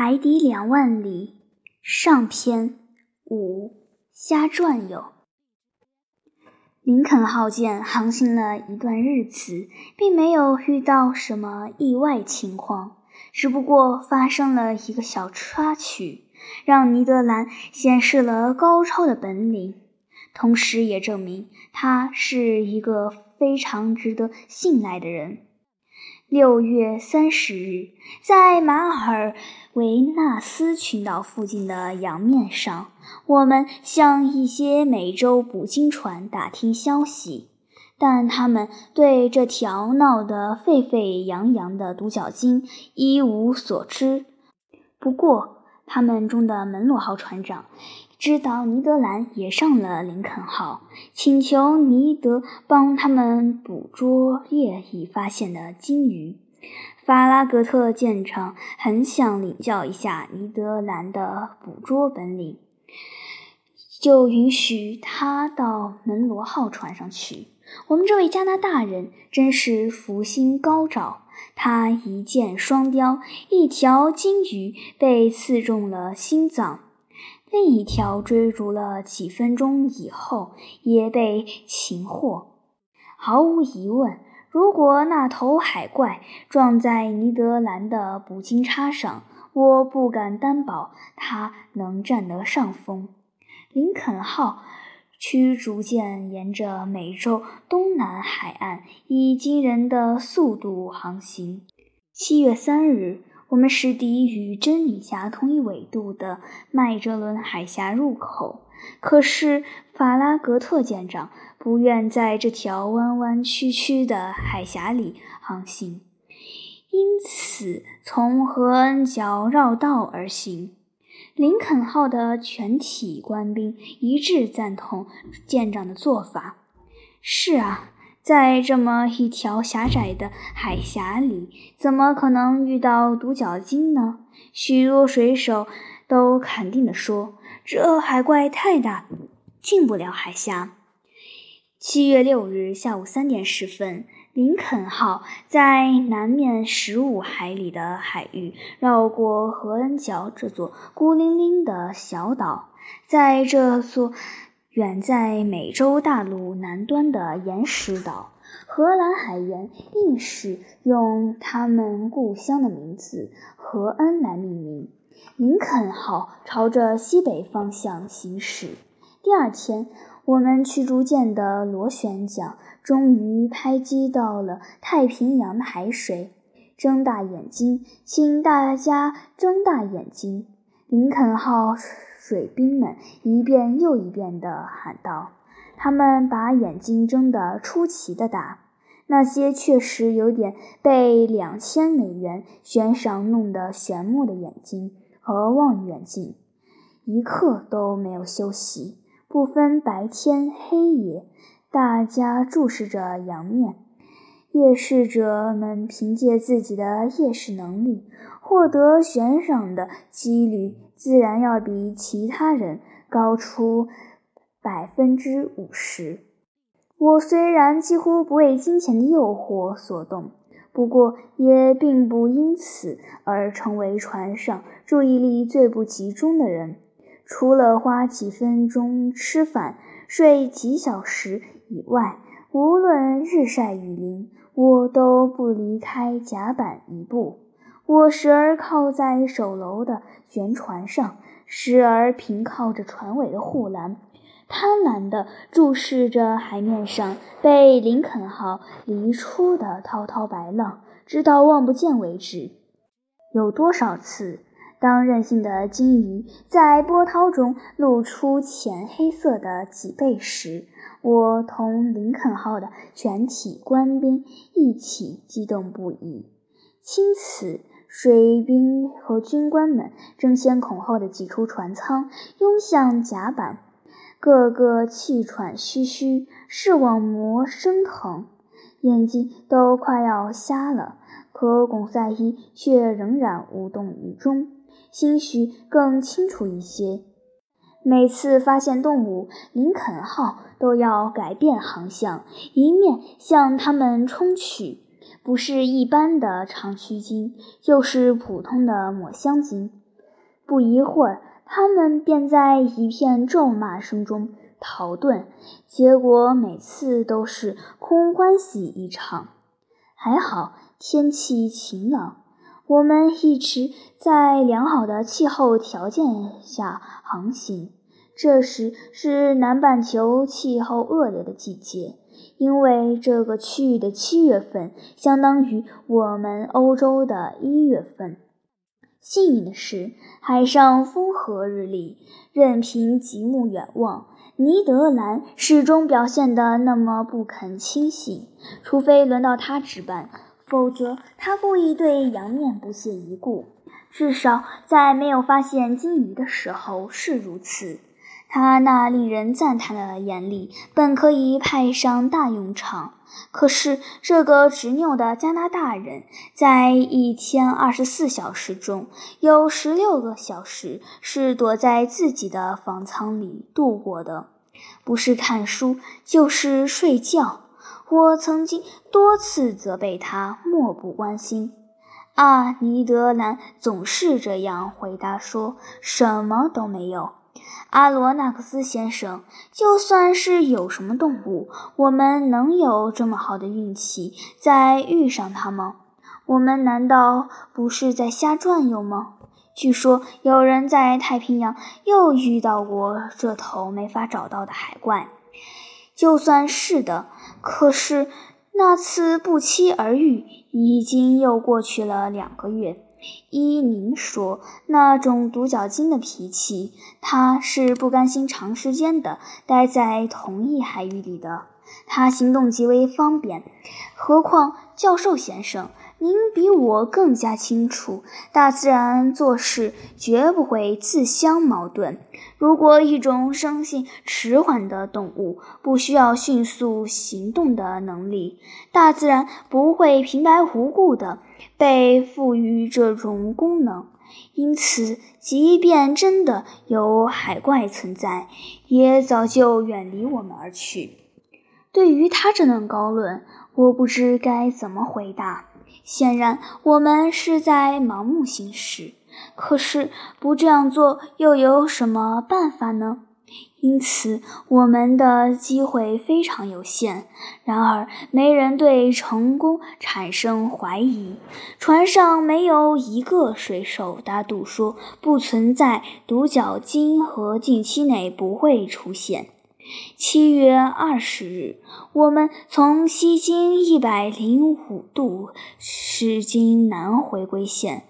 海底两万里上篇五瞎转悠。林肯号舰航行了一段日子，并没有遇到什么意外情况，只不过发生了一个小插曲，让尼德兰显示了高超的本领，同时也证明他是一个非常值得信赖的人。六月三十日，在马尔维纳斯群岛附近的洋面上，我们向一些美洲捕鲸船打听消息，但他们对这条闹得沸沸扬扬的独角鲸一无所知。不过，他们中的门罗号船长。知道尼德兰也上了林肯号，请求尼德帮他们捕捉业已发现的鲸鱼。法拉格特舰长很想领教一下尼德兰的捕捉本领，就允许他到门罗号船上去。我们这位加拿大人真是福星高照，他一箭双雕，一条鲸鱼被刺中了心脏。另一条追逐了几分钟以后，也被擒获。毫无疑问，如果那头海怪撞在尼德兰的捕鲸叉上，我不敢担保它能占得上风。林肯号驱逐舰沿着美洲东南海岸以惊人的速度航行。七月三日。我们驶抵与真理峡同一纬度的麦哲伦海峡入口，可是法拉格特舰长不愿在这条弯弯曲曲的海峡里航行，因此从何恩角绕道而行。林肯号的全体官兵一致赞同舰长的做法。是啊。在这么一条狭窄的海峡里，怎么可能遇到独角鲸呢？许多水手都肯定地说：“这海怪太大，进不了海峡。”七月六日下午三点十分，林肯号在南面十五海里的海域绕过何恩角这座孤零零的小岛，在这座。远在美洲大陆南端的岩石岛，荷兰海员硬是用他们故乡的名字“荷恩”来命名。林肯号朝着西北方向行驶。第二天，我们驱逐舰的螺旋桨终于拍击到了太平洋的海水。睁大眼睛，请大家睁大眼睛！林肯号。水兵们一遍又一遍地喊道：“他们把眼睛睁得出奇的大，那些确实有点被两千美元悬赏弄得眩目的眼睛和望远镜，一刻都没有休息，不分白天黑夜，大家注视着洋面。夜视者们凭借自己的夜视能力，获得悬赏的几率。”自然要比其他人高出百分之五十。我虽然几乎不为金钱的诱惑所动，不过也并不因此而成为船上注意力最不集中的人。除了花几分钟吃饭、睡几小时以外，无论日晒雨淋，我都不离开甲板一步。我时而靠在守楼的舷船上，时而平靠着船尾的护栏，贪婪地注视着海面上被林肯号离出的滔滔白浪，直到望不见为止。有多少次，当任性的鲸鱼在波涛中露出浅黑色的脊背时，我同林肯号的全体官兵一起激动不已。钦此。水兵和军官们争先恐后地挤出船舱，拥向甲板，个个气喘吁吁，视网膜生疼，眼睛都快要瞎了。可巩赛伊却仍然无动于衷，兴许更清楚一些。每次发现动物，林肯号都要改变航向，一面向它们冲去。不是一般的长须鲸，就是普通的抹香鲸。不一会儿，他们便在一片咒骂声中逃遁，结果每次都是空欢喜一场。还好天气晴朗，我们一直在良好的气候条件下航行。这时是南半球气候恶劣的季节，因为这个区域的七月份相当于我们欧洲的一月份。幸运的是，海上风和日丽，任凭极目远望，尼德兰始终表现得那么不肯清醒。除非轮到他值班，否则他故意对洋面不屑一顾。至少在没有发现鲸鱼的时候是如此。他那令人赞叹的眼力本可以派上大用场。可是，这个执拗的加拿大人，在一天二十四小时中，有十六个小时是躲在自己的房舱里度过的，不是看书，就是睡觉。我曾经多次责备他漠不关心。啊，尼德兰总是这样回答说：“什么都没有。”阿罗纳克斯先生，就算是有什么动物，我们能有这么好的运气再遇上它吗？我们难道不是在瞎转悠吗？据说有人在太平洋又遇到过这头没法找到的海怪。就算是的，可是那次不期而遇已经又过去了两个月。依您说，那种独角鲸的脾气，它是不甘心长时间的待在同一海域里的。它行动极为方便，何况教授先生。您比我更加清楚，大自然做事绝不会自相矛盾。如果一种生性迟缓的动物不需要迅速行动的能力，大自然不会平白无故的被赋予这种功能。因此，即便真的有海怪存在，也早就远离我们而去。对于他这段高论，我不知该怎么回答。显然，我们是在盲目行事。可是，不这样做又有什么办法呢？因此，我们的机会非常有限。然而，没人对成功产生怀疑。船上没有一个水手打赌说不存在独角鲸和近期内不会出现。七月二十日，我们从西经一百零五度驶经南回归线。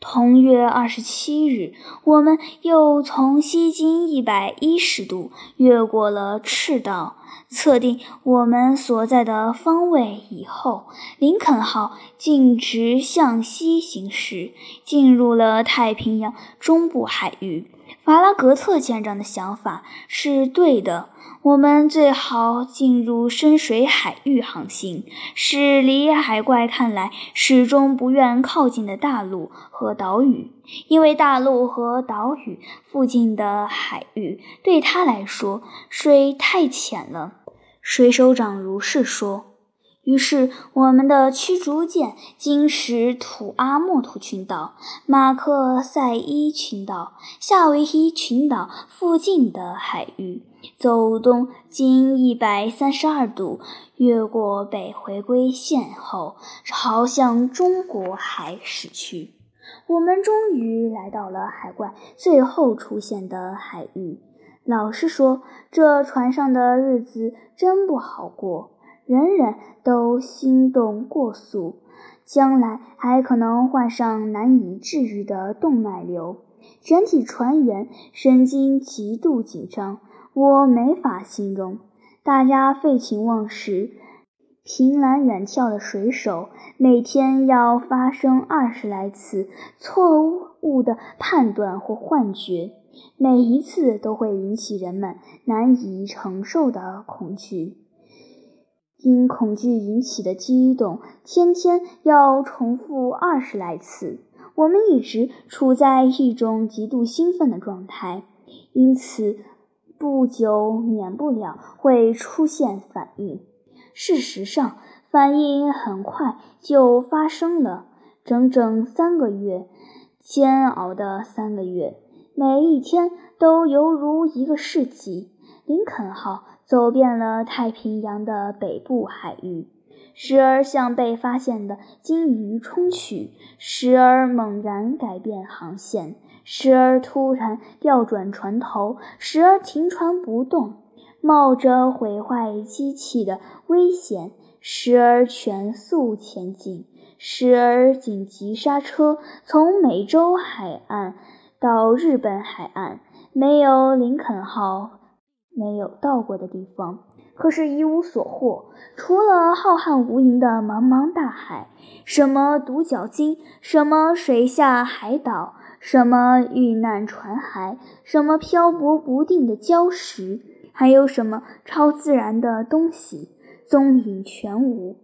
同月二十七日，我们又从西经一百一十度越过了赤道，测定我们所在的方位以后，林肯号径直向西行驶，进入了太平洋中部海域。马拉格特舰长的想法是对的。我们最好进入深水海域航行，是离海怪看来始终不愿靠近的大陆和岛屿，因为大陆和岛屿附近的海域对他来说水太浅了。水手长如是说。于是，我们的驱逐舰经驶土阿莫图群岛、马克塞伊群岛、夏威夷群岛附近的海域，走东经一百三十二度，越过北回归线后，朝向中国海驶去。我们终于来到了海怪最后出现的海域。老实说，这船上的日子真不好过。人人都心动过速，将来还可能患上难以治愈的动脉瘤。全体船员神经极度紧张，我没法形容。大家废寝忘食，凭栏远眺的水手，每天要发生二十来次错误的判断或幻觉，每一次都会引起人们难以承受的恐惧。因恐惧引起的激动，天天要重复二十来次。我们一直处在一种极度兴奋的状态，因此不久免不了会出现反应。事实上，反应很快就发生了，整整三个月，煎熬的三个月。每一天都犹如一个世纪。林肯号走遍了太平洋的北部海域，时而向被发现的鲸鱼冲去，时而猛然改变航线，时而突然调转船头，时而停船不动，冒着毁坏机器的危险，时而全速前进。时而紧急刹车，从美洲海岸到日本海岸，没有林肯号没有到过的地方。可是，一无所获，除了浩瀚无垠的茫茫大海，什么独角鲸，什么水下海岛，什么遇难船骸，什么漂泊不定的礁石，还有什么超自然的东西，踪影全无。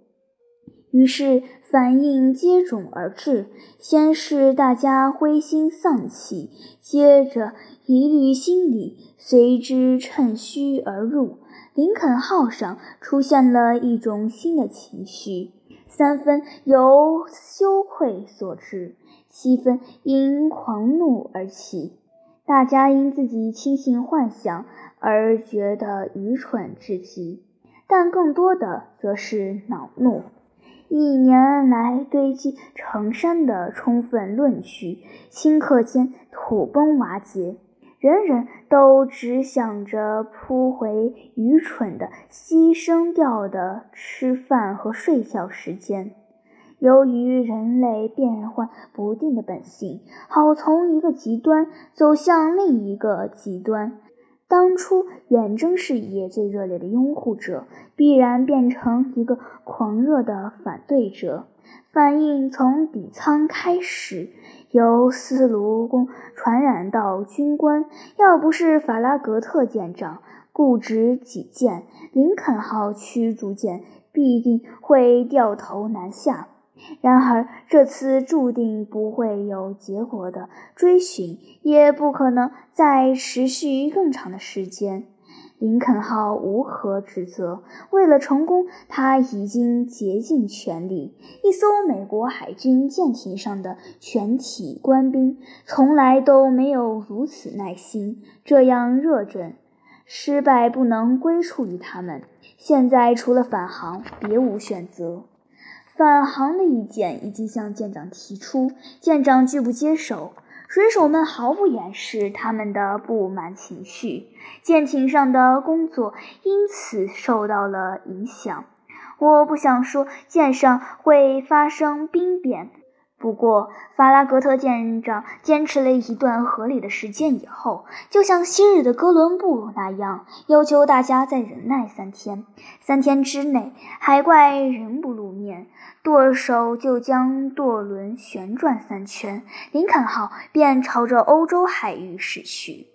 于是反应接踵而至，先是大家灰心丧气，接着疑虑心理随之趁虚而入。林肯号上出现了一种新的情绪，三分由羞愧所致，七分因狂怒而起。大家因自己轻信幻想而觉得愚蠢至极，但更多的则是恼怒。一年来堆积成山的充分论据，顷刻间土崩瓦解。人人都只想着扑回愚蠢的牺牲掉的吃饭和睡觉时间。由于人类变幻不定的本性，好从一个极端走向另一个极端。当初远征事业最热烈的拥护者，必然变成一个狂热的反对者。反应从底舱开始，由司炉工传染到军官。要不是法拉格特舰长固执己见，林肯号驱逐舰必定会掉头南下。然而，这次注定不会有结果的追寻，也不可能再持续更长的时间。林肯号无可指责，为了成功，他已经竭尽全力。一艘美国海军舰艇上的全体官兵，从来都没有如此耐心，这样热忱。失败不能归处于他们，现在除了返航，别无选择。返航的意见已经向舰长提出，舰长拒不接受。水手们毫不掩饰他们的不满情绪，舰艇上的工作因此受到了影响。我不想说舰上会发生兵变。不过，法拉格特舰长坚持了一段合理的时间以后，就像昔日的哥伦布那样，要求大家再忍耐三天。三天之内，海怪仍不露面，舵手就将舵轮旋转三圈，林肯号便朝着欧洲海域驶去。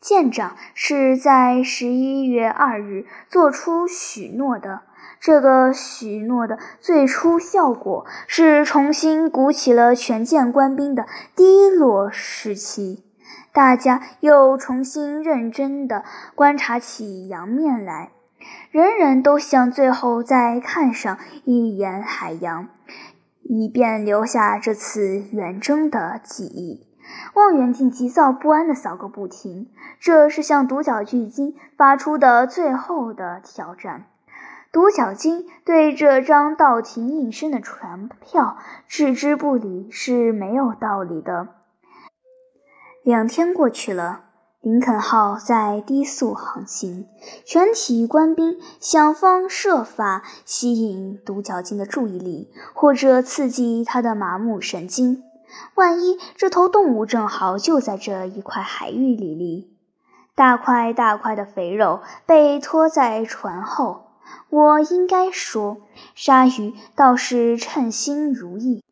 舰长是在十一月二日做出许诺的。这个许诺的最初效果是重新鼓起了全舰官兵的低落士气，大家又重新认真地观察起洋面来，人人都想最后再看上一眼海洋，以便留下这次远征的记忆。望远镜急躁不安地扫个不停，这是向独角巨鲸发出的最后的挑战。独角鲸对这张到庭应声的船票置之不理是没有道理的。两天过去了，林肯号在低速航行，全体官兵想方设法吸引独角鲸的注意力，或者刺激它的麻木神经。万一这头动物正好就在这一块海域里哩，大块大块的肥肉被拖在船后。我应该说，鲨鱼倒是称心如意。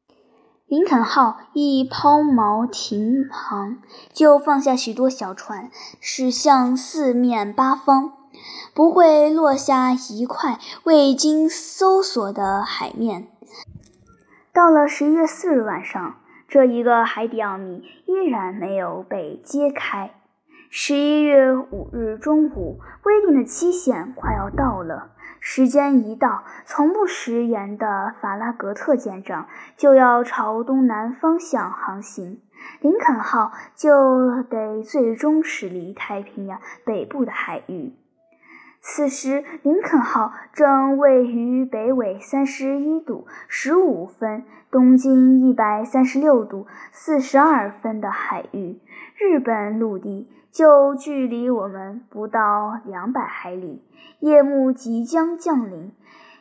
林肯号一抛锚停航，就放下许多小船，驶向四面八方，不会落下一块未经搜索的海面。到了十一月四日晚上，这一个海底奥秘依然没有被揭开。十一月五日中午，规定的期限快要到了。时间一到，从不食言的法拉格特舰长就要朝东南方向航行。林肯号就得最终驶离太平洋北部的海域。此时，林肯号正位于北纬三十一度十五分、东经一百三十六度四十二分的海域，日本陆地就距离我们不到两百海里。夜幕即将降临，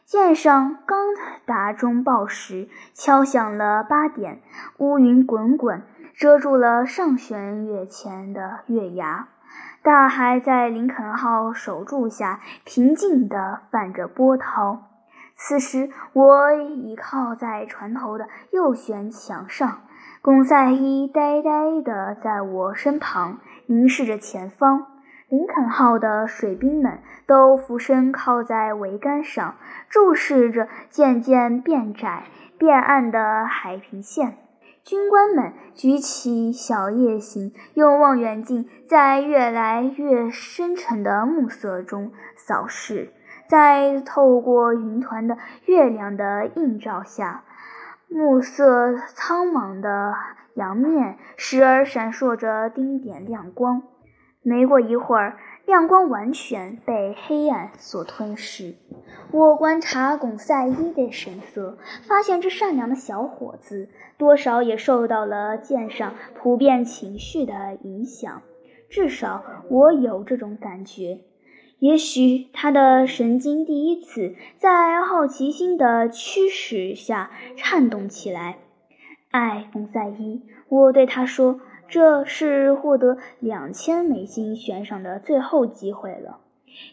舰上刚打钟报时，敲响了八点，乌云滚滚，遮住了上弦月前的月牙。大海在林肯号守住下平静地泛着波涛。此时，我倚靠在船头的右舷墙上，龚赛伊呆呆地在我身旁凝视着前方。林肯号的水兵们都俯身靠在桅杆上，注视着渐渐变窄、变暗的海平线。军官们举起小夜行，用望远镜在越来越深沉的暮色中扫视，在透过云团的月亮的映照下，暮色苍茫的阳面时而闪烁着丁点亮光。没过一会儿。亮光完全被黑暗所吞噬。我观察巩赛伊的神色，发现这善良的小伙子多少也受到了舰上普遍情绪的影响，至少我有这种感觉。也许他的神经第一次在好奇心的驱使下颤动起来。哎，巩赛伊，我对他说。这是获得两千美金悬赏的最后机会了，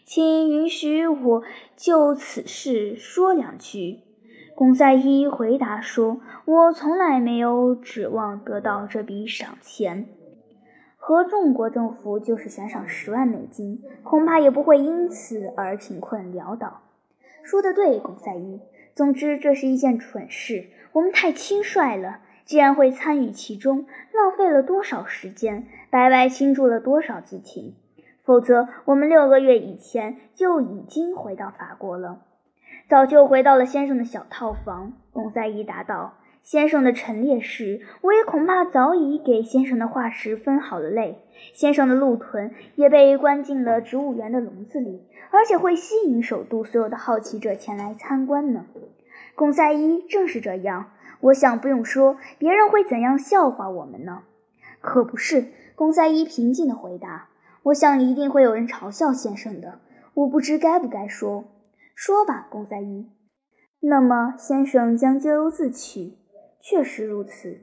请允许我就此事说两句。龚赛伊回答说：“我从来没有指望得到这笔赏钱，和中国政府就是悬赏十万美金，恐怕也不会因此而贫困潦倒。”说得对，龚赛伊。总之，这是一件蠢事，我们太轻率了。既然会参与其中，浪费了多少时间，白白倾注了多少激情？否则，我们六个月以前就已经回到法国了，早就回到了先生的小套房。龚赛伊答道：“先生的陈列室，我也恐怕早已给先生的化石分好了类。先生的鹿豚也被关进了植物园的笼子里，而且会吸引首都所有的好奇者前来参观呢。”龚赛伊正是这样。我想不用说，别人会怎样笑话我们呢？可不是，龚赛一平静地回答。我想一定会有人嘲笑先生的。我不知该不该说。说吧，龚赛一。那么，先生将咎由自取。确实如此。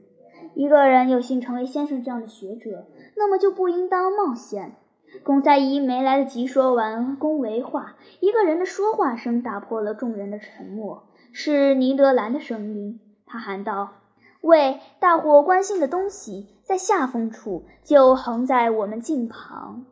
一个人有幸成为先生这样的学者，那么就不应当冒险。龚赛一没来得及说完恭维话，一个人的说话声打破了众人的沉默，是尼德兰的声音。他喊道：“喂，大伙关心的东西，在下风处就横在我们近旁。”